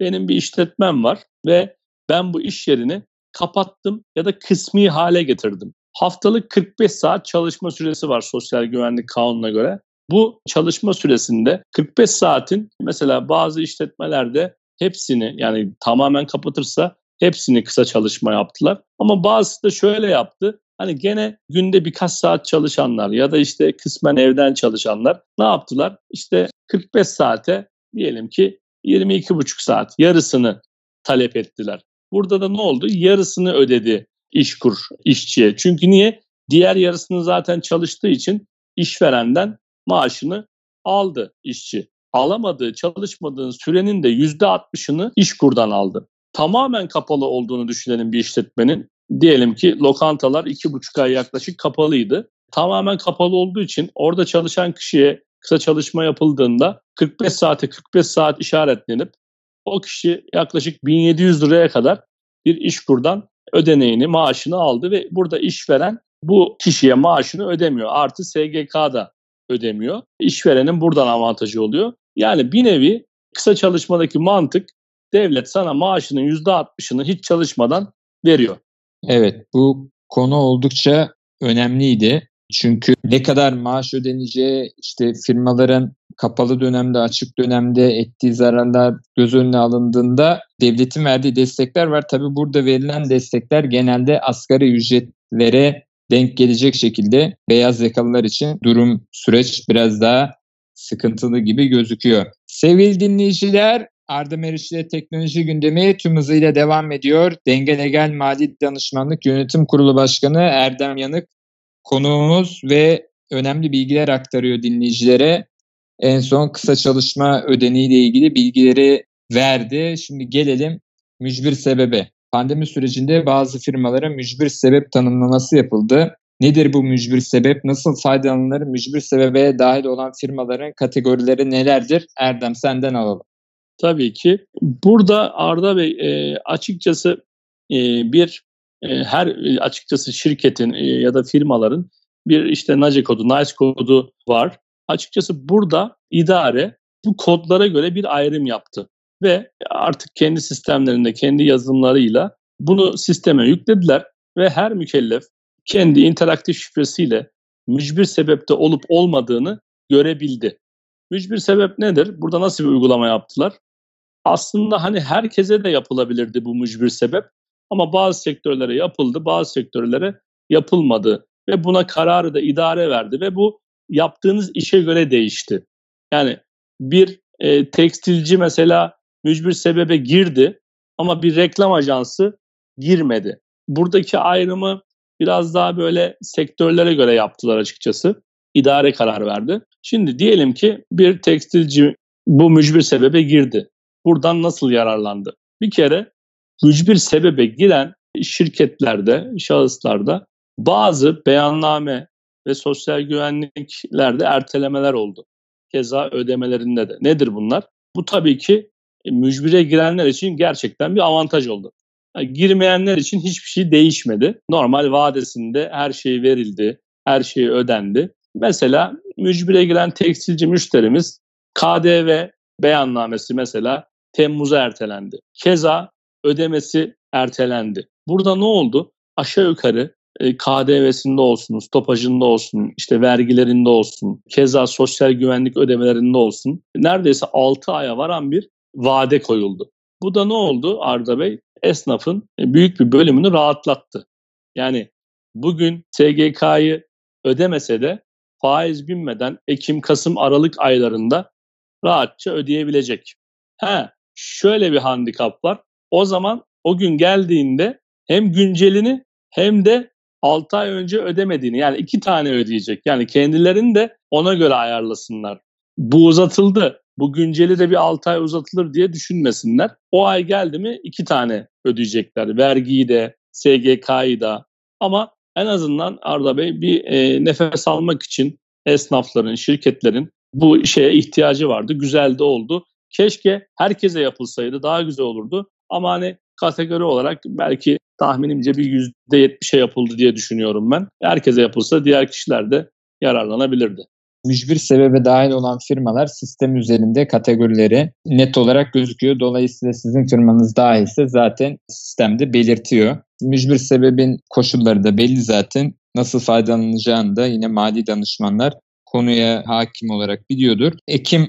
Benim bir işletmem var ve ben bu iş yerini kapattım ya da kısmi hale getirdim haftalık 45 saat çalışma süresi var sosyal güvenlik kanununa göre. Bu çalışma süresinde 45 saatin mesela bazı işletmelerde hepsini yani tamamen kapatırsa hepsini kısa çalışma yaptılar. Ama bazısı da şöyle yaptı. Hani gene günde birkaç saat çalışanlar ya da işte kısmen evden çalışanlar ne yaptılar? İşte 45 saate diyelim ki 22,5 saat yarısını talep ettiler. Burada da ne oldu? Yarısını ödedi iş kur işçiye. Çünkü niye? Diğer yarısını zaten çalıştığı için işverenden maaşını aldı işçi. Alamadığı, çalışmadığın sürenin de %60'ını kurdan aldı. Tamamen kapalı olduğunu düşünelim bir işletmenin. Diyelim ki lokantalar iki buçuk ay yaklaşık kapalıydı. Tamamen kapalı olduğu için orada çalışan kişiye kısa çalışma yapıldığında 45 saate 45 saat işaretlenip o kişi yaklaşık 1700 liraya kadar bir işkurdan ödeneğini, maaşını aldı ve burada işveren bu kişiye maaşını ödemiyor. Artı SGK da ödemiyor. İşverenin buradan avantajı oluyor. Yani bir nevi kısa çalışmadaki mantık devlet sana maaşının %60'ını hiç çalışmadan veriyor. Evet bu konu oldukça önemliydi. Çünkü ne kadar maaş ödeneceği, işte firmaların kapalı dönemde, açık dönemde ettiği zararlar göz önüne alındığında devletin verdiği destekler var. Tabi burada verilen destekler genelde asgari ücretlere denk gelecek şekilde beyaz yakalılar için durum, süreç biraz daha sıkıntılı gibi gözüküyor. Sevgili dinleyiciler, Arda Meriç ile teknoloji gündemi tüm hızıyla devam ediyor. Denge Legal Mali Danışmanlık Yönetim Kurulu Başkanı Erdem Yanık konuğumuz ve önemli bilgiler aktarıyor dinleyicilere. En son kısa çalışma ödeneği ile ilgili bilgileri verdi. Şimdi gelelim mücbir sebebe. Pandemi sürecinde bazı firmalara mücbir sebep tanımlaması yapıldı. Nedir bu mücbir sebep? Nasıl faydalanılır? Mücbir sebebe dahil olan firmaların kategorileri nelerdir? Erdem senden alalım. Tabii ki. Burada Arda Bey e, açıkçası e, bir her açıkçası şirketin e, ya da firmaların bir işte NACE kodu, NICE kodu var. Açıkçası burada idare bu kodlara göre bir ayrım yaptı ve artık kendi sistemlerinde, kendi yazılımlarıyla bunu sisteme yüklediler ve her mükellef kendi interaktif şifresiyle mücbir sebepte olup olmadığını görebildi. Mücbir sebep nedir? Burada nasıl bir uygulama yaptılar? Aslında hani herkese de yapılabilirdi bu mücbir sebep ama bazı sektörlere yapıldı, bazı sektörlere yapılmadı ve buna kararı da idare verdi ve bu yaptığınız işe göre değişti. Yani bir e, tekstilci mesela mücbir sebebe girdi ama bir reklam ajansı girmedi. Buradaki ayrımı biraz daha böyle sektörlere göre yaptılar açıkçası. İdare karar verdi. Şimdi diyelim ki bir tekstilci bu mücbir sebebe girdi. Buradan nasıl yararlandı? Bir kere mücbir sebebe giren şirketlerde, şahıslarda bazı beyanname ve sosyal güvenliklerde ertelemeler oldu. Keza ödemelerinde de. Nedir bunlar? Bu tabii ki e, mücbire girenler için gerçekten bir avantaj oldu. Yani girmeyenler için hiçbir şey değişmedi. Normal vadesinde her şey verildi, her şey ödendi. Mesela mücbire giren tekstilci müşterimiz KDV beyannamesi mesela Temmuz'a ertelendi. Keza ödemesi ertelendi. Burada ne oldu? Aşağı yukarı e, KDV'sinde olsun, stopajında olsun, işte vergilerinde olsun, keza sosyal güvenlik ödemelerinde olsun neredeyse 6 aya varan bir vade koyuldu. Bu da ne oldu Arda Bey? Esnafın büyük bir bölümünü rahatlattı. Yani bugün SGK'yı ödemese de faiz binmeden Ekim, Kasım, Aralık aylarında rahatça ödeyebilecek. Ha, şöyle bir handikap var. O zaman o gün geldiğinde hem güncelini hem de 6 ay önce ödemediğini yani iki tane ödeyecek. Yani kendilerini de ona göre ayarlasınlar. Bu uzatıldı. Bu günceli de bir 6 ay uzatılır diye düşünmesinler. O ay geldi mi iki tane ödeyecekler. Vergiyi de, SGK'yı da. Ama en azından Arda Bey bir e, nefes almak için esnafların, şirketlerin bu şeye ihtiyacı vardı. Güzel de oldu. Keşke herkese yapılsaydı daha güzel olurdu. Ama hani kategori olarak belki tahminimce bir %70'e yapıldı diye düşünüyorum ben. Herkese yapılsa diğer kişiler de yararlanabilirdi. Mücbir sebebe dahil olan firmalar sistem üzerinde kategorileri net olarak gözüküyor. Dolayısıyla sizin firmanız dahilse zaten sistemde belirtiyor. Mücbir sebebin koşulları da belli zaten. Nasıl faydalanacağını da yine mali danışmanlar konuya hakim olarak biliyordur. Ekim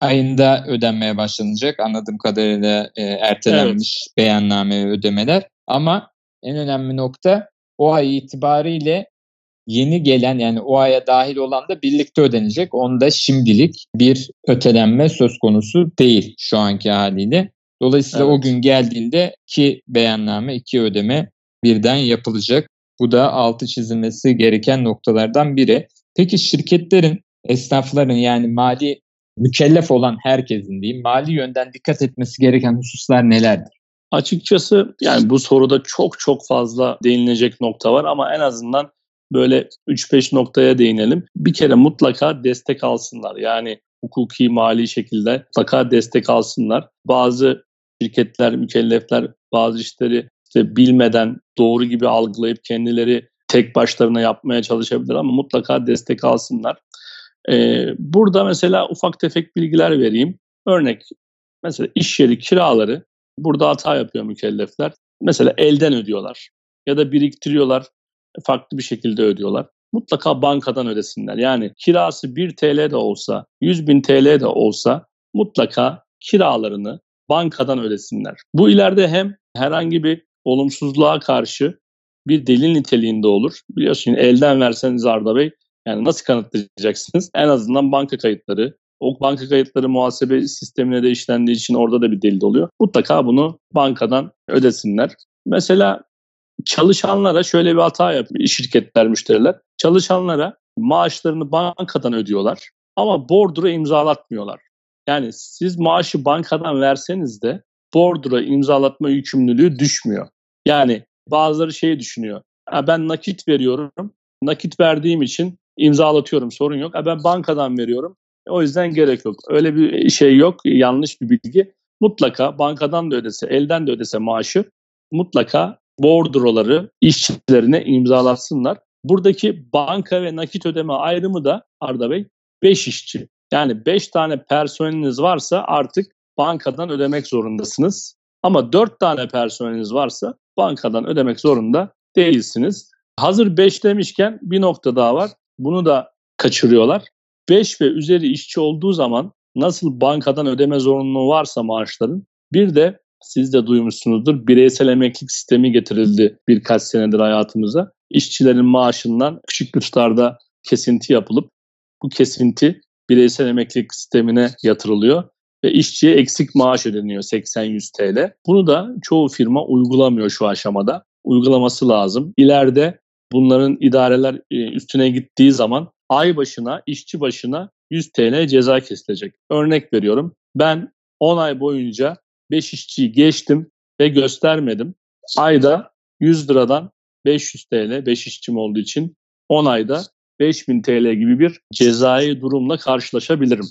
ayında ödenmeye başlanacak. Anladığım kadarıyla e, ertelenmiş evet. beyanname ödemeler. Ama en önemli nokta o ay itibariyle yeni gelen yani o aya dahil olan da birlikte ödenecek. Onda şimdilik bir ötelenme söz konusu değil şu anki haliyle. Dolayısıyla evet. o gün geldiğinde iki beyanname, iki ödeme birden yapılacak. Bu da altı çizilmesi gereken noktalardan biri. Peki şirketlerin, esnafların yani mali mükellef olan herkesin diyeyim mali yönden dikkat etmesi gereken hususlar nelerdir? Açıkçası yani bu soruda çok çok fazla değinilecek nokta var ama en azından böyle 3-5 noktaya değinelim. Bir kere mutlaka destek alsınlar. Yani hukuki mali şekilde mutlaka destek alsınlar. Bazı şirketler, mükellefler bazı işleri işte bilmeden doğru gibi algılayıp kendileri tek başlarına yapmaya çalışabilir ama mutlaka destek alsınlar. Ee, burada mesela ufak tefek bilgiler vereyim. Örnek mesela iş yeri kiraları burada hata yapıyor mükellefler. Mesela elden ödüyorlar ya da biriktiriyorlar farklı bir şekilde ödüyorlar. Mutlaka bankadan ödesinler. Yani kirası 1 TL de olsa, 100 bin TL de olsa mutlaka kiralarını bankadan ödesinler. Bu ileride hem herhangi bir olumsuzluğa karşı bir delil niteliğinde olur. Biliyorsun elden verseniz Arda Bey yani nasıl kanıtlayacaksınız? En azından banka kayıtları, o banka kayıtları muhasebe sistemine de işlendiği için orada da bir delil oluyor. Mutlaka bunu bankadan ödesinler. Mesela çalışanlara şöyle bir hata yapıyor şirketler, müşteriler. Çalışanlara maaşlarını bankadan ödüyorlar ama bordura imzalatmıyorlar. Yani siz maaşı bankadan verseniz de bordura imzalatma yükümlülüğü düşmüyor. Yani bazıları şey düşünüyor. Ben nakit veriyorum. Nakit verdiğim için imzalatıyorum sorun yok. Ben bankadan veriyorum. O yüzden gerek yok. Öyle bir şey yok. Yanlış bir bilgi. Mutlaka bankadan da ödese, elden de ödese maaşı mutlaka bordroları işçilerine imzalatsınlar. Buradaki banka ve nakit ödeme ayrımı da Arda Bey 5 işçi. Yani 5 tane personeliniz varsa artık bankadan ödemek zorundasınız. Ama 4 tane personeliniz varsa bankadan ödemek zorunda değilsiniz. Hazır 5 demişken bir nokta daha var. Bunu da kaçırıyorlar. 5 ve üzeri işçi olduğu zaman nasıl bankadan ödeme zorunluluğu varsa maaşların bir de siz de duymuşsunuzdur bireysel emeklilik sistemi getirildi birkaç senedir hayatımıza. İşçilerin maaşından küçük tutarda kesinti yapılıp bu kesinti bireysel emeklilik sistemine yatırılıyor ve işçiye eksik maaş ödeniyor 80-100 TL. Bunu da çoğu firma uygulamıyor şu aşamada. Uygulaması lazım. İleride bunların idareler e, üstüne gittiği zaman ay başına, işçi başına 100 TL ceza kesilecek. Örnek veriyorum. Ben 10 ay boyunca 5 işçiyi geçtim ve göstermedim. Ayda 100 liradan 500 TL 5 işçim olduğu için 10 ayda 5000 TL gibi bir cezai durumla karşılaşabilirim.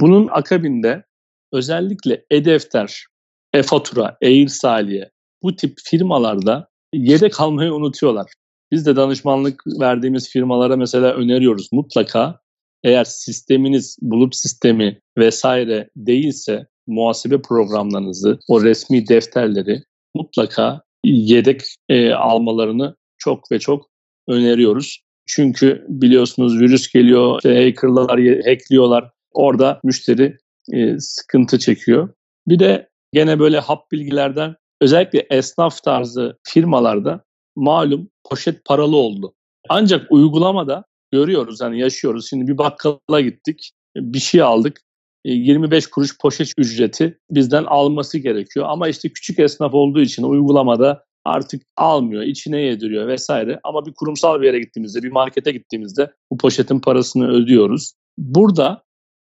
Bunun akabinde özellikle e-defter, e-fatura, e-irsaliye bu tip firmalarda yedek almayı unutuyorlar. Biz de danışmanlık verdiğimiz firmalara mesela öneriyoruz mutlaka eğer sisteminiz bulut sistemi vesaire değilse muhasebe programlarınızı, o resmi defterleri mutlaka yedek e, almalarını çok ve çok öneriyoruz. Çünkü biliyorsunuz virüs geliyor, işte hackerlar hackliyorlar. Orada müşteri e, sıkıntı çekiyor. Bir de gene böyle hap bilgilerden özellikle esnaf tarzı firmalarda malum poşet paralı oldu. Ancak uygulamada görüyoruz hani yaşıyoruz. Şimdi bir bakkala gittik, bir şey aldık. 25 e, kuruş poşet ücreti bizden alması gerekiyor. Ama işte küçük esnaf olduğu için uygulamada artık almıyor, içine yediriyor vesaire. Ama bir kurumsal bir yere gittiğimizde, bir markete gittiğimizde bu poşetin parasını ödüyoruz. Burada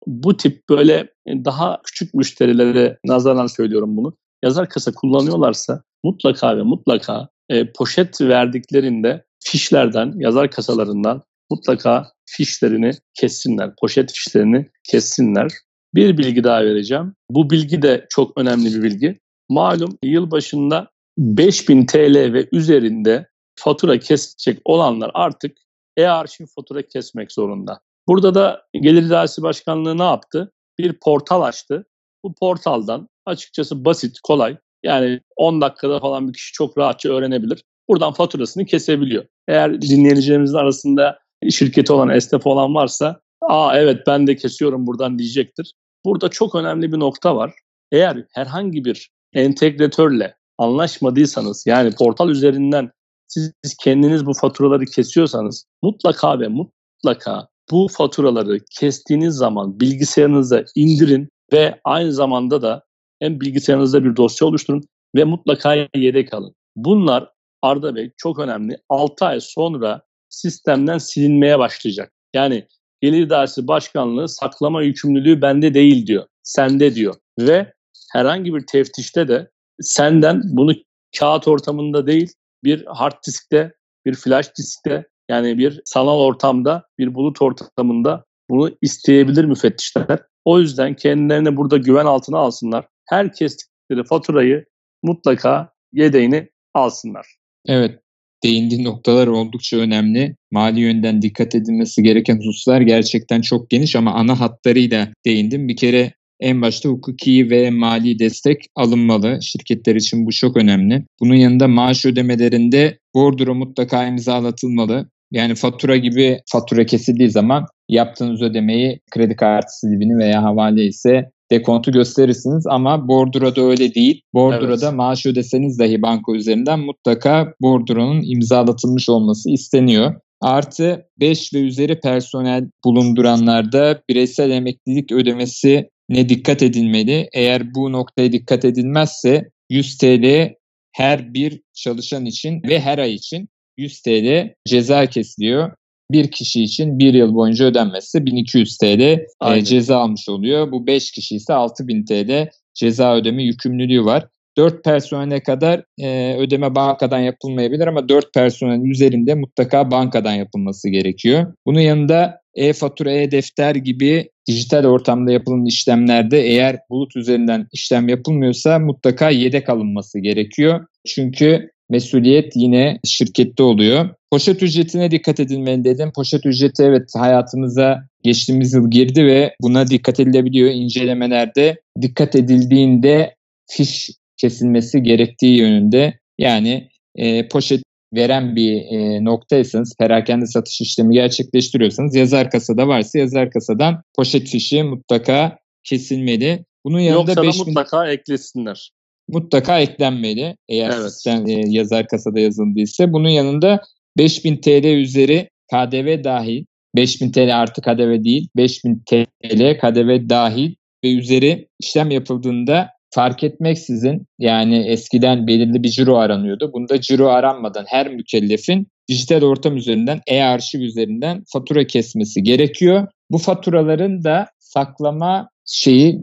bu tip böyle daha küçük müşterilere nazaran söylüyorum bunu. Yazar kasa kullanıyorlarsa mutlaka ve mutlaka e, poşet verdiklerinde fişlerden, yazar kasalarından mutlaka fişlerini kessinler, poşet fişlerini kessinler. Bir bilgi daha vereceğim. Bu bilgi de çok önemli bir bilgi. Malum yıl başında 5000 TL ve üzerinde fatura kesecek olanlar artık e-arşiv fatura kesmek zorunda. Burada da Gelir İdaresi Başkanlığı ne yaptı? Bir portal açtı. Bu portaldan açıkçası basit, kolay. Yani 10 dakikada falan bir kişi çok rahatça öğrenebilir. Buradan faturasını kesebiliyor. Eğer dinleyicilerimizin arasında şirketi olan, esnaf olan varsa aa evet ben de kesiyorum buradan diyecektir. Burada çok önemli bir nokta var. Eğer herhangi bir entegratörle anlaşmadıysanız yani portal üzerinden siz kendiniz bu faturaları kesiyorsanız mutlaka ve mutlaka bu faturaları kestiğiniz zaman bilgisayarınıza indirin ve aynı zamanda da hem bilgisayarınızda bir dosya oluşturun ve mutlaka yedek alın. Bunlar Arda Bey çok önemli. 6 ay sonra sistemden silinmeye başlayacak. Yani Gelir İdaresi Başkanlığı saklama yükümlülüğü bende değil diyor. Sende diyor. Ve herhangi bir teftişte de senden bunu kağıt ortamında değil bir hard diskte, bir flash diskte yani bir sanal ortamda, bir bulut ortamında bunu isteyebilir müfettişler. O yüzden kendilerine burada güven altına alsınlar. Her kestikleri faturayı mutlaka yedeğini alsınlar. Evet, değindiği noktalar oldukça önemli. Mali yönden dikkat edilmesi gereken hususlar gerçekten çok geniş ama ana hatlarıyla değindim. Bir kere en başta hukuki ve mali destek alınmalı. Şirketler için bu çok önemli. Bunun yanında maaş ödemelerinde bordro mutlaka imzalatılmalı. Yani fatura gibi fatura kesildiği zaman yaptığınız ödemeyi kredi kartı silibini veya havale ise dekontu gösterirsiniz ama bordroda öyle değil. Bordroda evet. maaş ödeseniz dahi banka üzerinden mutlaka bordronun imzalatılmış olması isteniyor. Artı 5 ve üzeri personel bulunduranlarda bireysel emeklilik ödemesi ne dikkat edilmeli? Eğer bu noktaya dikkat edilmezse 100 TL her bir çalışan için ve her ay için 100 TL ceza kesiliyor. Bir kişi için bir yıl boyunca ödenmezse 1200 TL e, ceza almış oluyor. Bu 5 kişi ise 6000 TL ceza ödeme yükümlülüğü var. 4 personele kadar e, ödeme bankadan yapılmayabilir ama 4 personel üzerinde mutlaka bankadan yapılması gerekiyor. Bunun yanında e-fatura, e-defter gibi dijital ortamda yapılan işlemlerde eğer bulut üzerinden işlem yapılmıyorsa mutlaka yedek alınması gerekiyor. Çünkü mesuliyet yine şirkette oluyor. Poşet ücretine dikkat edilmeli dedim. Poşet ücreti evet hayatımıza geçtiğimiz yıl girdi ve buna dikkat edilebiliyor. İncelemelerde dikkat edildiğinde fiş kesilmesi gerektiği yönünde. Yani e, poşet veren bir e, noktaysanız, perakende satış işlemi gerçekleştiriyorsanız yazar kasada varsa yazar kasadan poşet fişi mutlaka kesilmeli. Bunun yanında Yoksa 5000... mutlaka eklesinler. Mutlaka eklenmeli eğer evet. sistem e, yazar kasada yazıldıysa. Bunun yanında 5000 TL üzeri KDV dahil, 5000 TL artı KDV değil, 5000 TL KDV dahil ve üzeri işlem yapıldığında fark etmeksizin yani eskiden belirli bir ciro aranıyordu. Bunda ciro aranmadan her mükellefin dijital ortam üzerinden e-arşiv üzerinden fatura kesmesi gerekiyor. Bu faturaların da saklama şeyi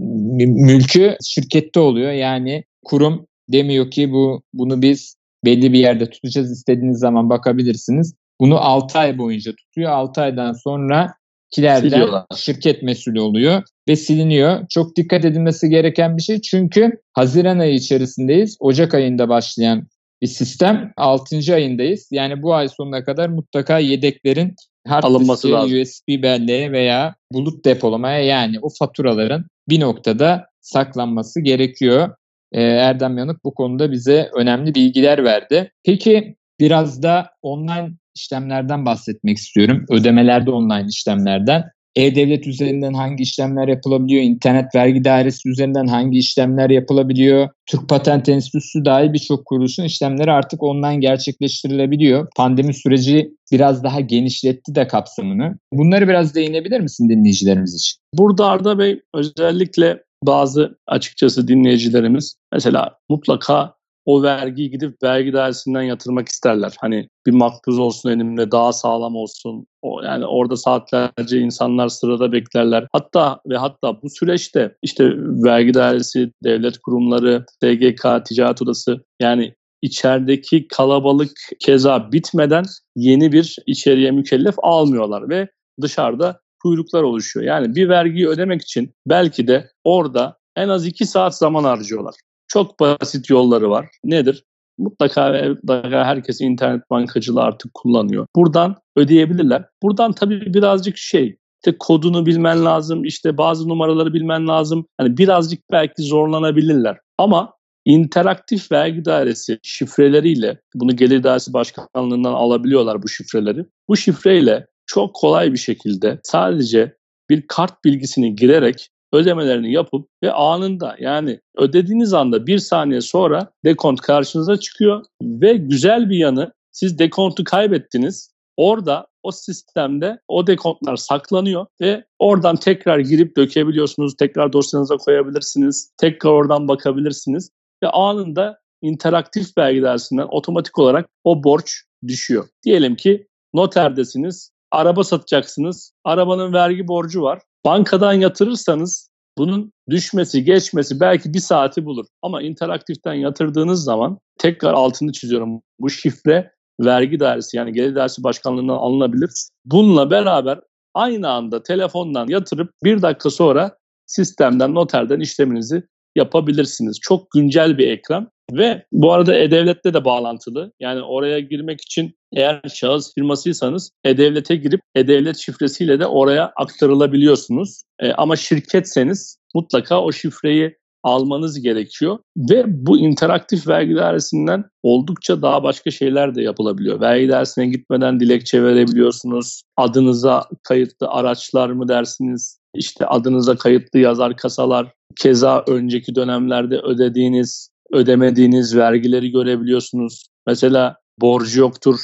mülkü şirkette oluyor. Yani kurum demiyor ki bu bunu biz belli bir yerde tutacağız istediğiniz zaman bakabilirsiniz. Bunu 6 ay boyunca tutuyor. 6 aydan sonra kilerden şirket mesulü oluyor ve siliniyor. Çok dikkat edilmesi gereken bir şey çünkü Haziran ayı içerisindeyiz. Ocak ayında başlayan bir sistem. 6. ayındayız. Yani bu ay sonuna kadar mutlaka yedeklerin hard alınması lazım. USB belleğe veya bulut depolamaya yani o faturaların bir noktada saklanması gerekiyor. Ee, Erdem Yanık bu konuda bize önemli bilgiler verdi. Peki biraz da online işlemlerden bahsetmek istiyorum. Ödemelerde online işlemlerden. E-Devlet üzerinden hangi işlemler yapılabiliyor? İnternet Vergi Dairesi üzerinden hangi işlemler yapılabiliyor? Türk Patent Enstitüsü dahil birçok kuruluşun işlemleri artık online gerçekleştirilebiliyor. Pandemi süreci biraz daha genişletti de kapsamını. Bunları biraz değinebilir misin dinleyicilerimiz için? Burada Arda Bey özellikle bazı açıkçası dinleyicilerimiz mesela mutlaka o vergiyi gidip vergi dairesinden yatırmak isterler. Hani bir makbuz olsun elimde daha sağlam olsun. O, yani orada saatlerce insanlar sırada beklerler. Hatta ve hatta bu süreçte işte vergi dairesi, devlet kurumları, DGK, ticaret odası yani içerideki kalabalık keza bitmeden yeni bir içeriye mükellef almıyorlar ve dışarıda kuyruklar oluşuyor. Yani bir vergiyi ödemek için belki de orada en az iki saat zaman harcıyorlar. Çok basit yolları var. Nedir? Mutlaka mutlaka herkes internet bankacılığı artık kullanıyor. Buradan ödeyebilirler. Buradan tabii birazcık şey işte kodunu bilmen lazım, işte bazı numaraları bilmen lazım. Hani birazcık belki zorlanabilirler. Ama interaktif vergi dairesi şifreleriyle bunu Gelir Dairesi Başkanlığından alabiliyorlar bu şifreleri. Bu şifreyle çok kolay bir şekilde sadece bir kart bilgisini girerek ödemelerini yapıp ve anında yani ödediğiniz anda bir saniye sonra dekont karşınıza çıkıyor ve güzel bir yanı siz dekontu kaybettiniz. Orada o sistemde o dekontlar saklanıyor ve oradan tekrar girip dökebiliyorsunuz. Tekrar dosyanıza koyabilirsiniz. Tekrar oradan bakabilirsiniz ve anında interaktif vergi dersinden otomatik olarak o borç düşüyor. Diyelim ki noterdesiniz, araba satacaksınız, arabanın vergi borcu var. Bankadan yatırırsanız bunun düşmesi, geçmesi belki bir saati bulur. Ama interaktiften yatırdığınız zaman tekrar altını çiziyorum. Bu şifre vergi dairesi yani gelir dairesi başkanlığından alınabilir. Bununla beraber aynı anda telefondan yatırıp bir dakika sonra sistemden, noterden işleminizi yapabilirsiniz. Çok güncel bir ekran ve bu arada E-Devlet'le de bağlantılı. Yani oraya girmek için eğer şahıs firmasıysanız E-Devlet'e girip E-Devlet şifresiyle de oraya aktarılabiliyorsunuz. E, ama şirketseniz mutlaka o şifreyi almanız gerekiyor. Ve bu interaktif vergi dairesinden oldukça daha başka şeyler de yapılabiliyor. Vergi dairesine gitmeden dilekçe verebiliyorsunuz. Adınıza kayıtlı araçlar mı dersiniz? İşte adınıza kayıtlı yazar kasalar. Keza önceki dönemlerde ödediğiniz, ödemediğiniz vergileri görebiliyorsunuz. Mesela borcu yoktur,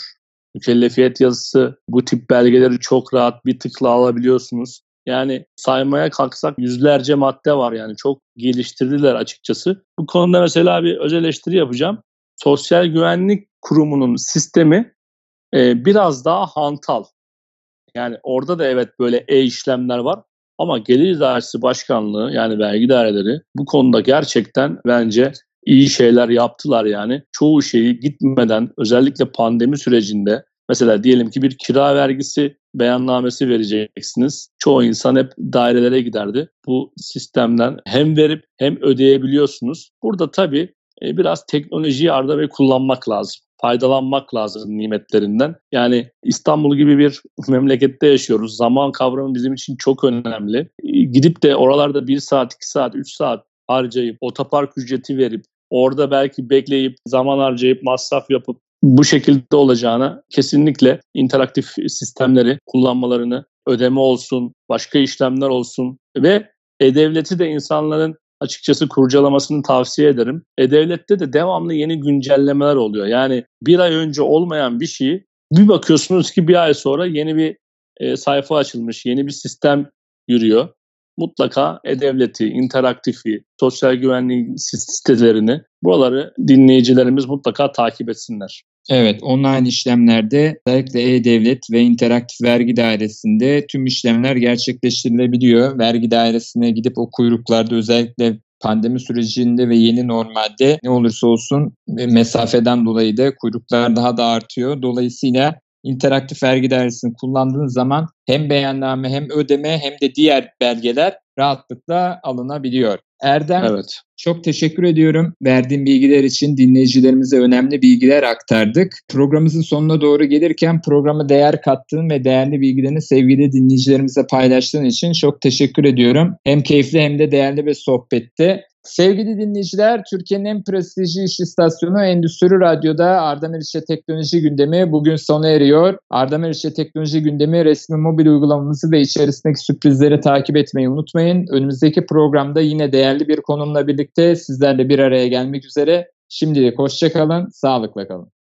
mükellefiyet yazısı bu tip belgeleri çok rahat bir tıkla alabiliyorsunuz. Yani saymaya kalksak yüzlerce madde var yani çok geliştirdiler açıkçası. Bu konuda mesela bir öz eleştiri yapacağım. Sosyal Güvenlik Kurumu'nun sistemi e, biraz daha hantal. Yani orada da evet böyle e-işlemler var ama Gelir Dairesi Başkanlığı yani vergi daireleri bu konuda gerçekten bence iyi şeyler yaptılar yani. Çoğu şeyi gitmeden özellikle pandemi sürecinde mesela diyelim ki bir kira vergisi beyannamesi vereceksiniz. Çoğu insan hep dairelere giderdi. Bu sistemden hem verip hem ödeyebiliyorsunuz. Burada tabii e, biraz teknolojiyi arda ve kullanmak lazım faydalanmak lazım nimetlerinden. Yani İstanbul gibi bir memlekette yaşıyoruz. Zaman kavramı bizim için çok önemli. E, gidip de oralarda bir saat, iki saat, üç saat harcayıp otopark ücreti verip orada belki bekleyip zaman harcayıp masraf yapıp bu şekilde olacağına kesinlikle interaktif sistemleri kullanmalarını ödeme olsun, başka işlemler olsun ve e-devleti de insanların açıkçası kurcalamasını tavsiye ederim. E-Devlet'te de devamlı yeni güncellemeler oluyor. Yani bir ay önce olmayan bir şeyi bir bakıyorsunuz ki bir ay sonra yeni bir e, sayfa açılmış, yeni bir sistem yürüyor. Mutlaka E-Devlet'i, interaktifi, sosyal güvenlik sitelerini buraları dinleyicilerimiz mutlaka takip etsinler. Evet, online işlemlerde özellikle E-Devlet ve interaktif vergi dairesinde tüm işlemler gerçekleştirilebiliyor. Vergi dairesine gidip o kuyruklarda özellikle pandemi sürecinde ve yeni normalde ne olursa olsun mesafeden dolayı da kuyruklar daha da artıyor. Dolayısıyla interaktif vergi dairesini kullandığınız zaman hem beyanname hem ödeme hem de diğer belgeler rahatlıkla alınabiliyor. Erdem evet. Çok teşekkür ediyorum. Verdiğin bilgiler için dinleyicilerimize önemli bilgiler aktardık. Programımızın sonuna doğru gelirken programa değer kattığın ve değerli bilgilerini sevgili dinleyicilerimize paylaştığın için çok teşekkür ediyorum. Hem keyifli hem de değerli bir sohbette. Sevgili dinleyiciler, Türkiye'nin en prestijli iş istasyonu Endüstri Radyo'da Arda Meriç'e Teknoloji Gündemi bugün sona eriyor. Arda Meriç'e Teknoloji Gündemi resmi mobil uygulamamızı ve içerisindeki sürprizleri takip etmeyi unutmayın. Önümüzdeki programda yine değerli bir konumla birlikte sizlerle bir araya gelmek üzere. Şimdilik hoşçakalın, sağlıkla kalın.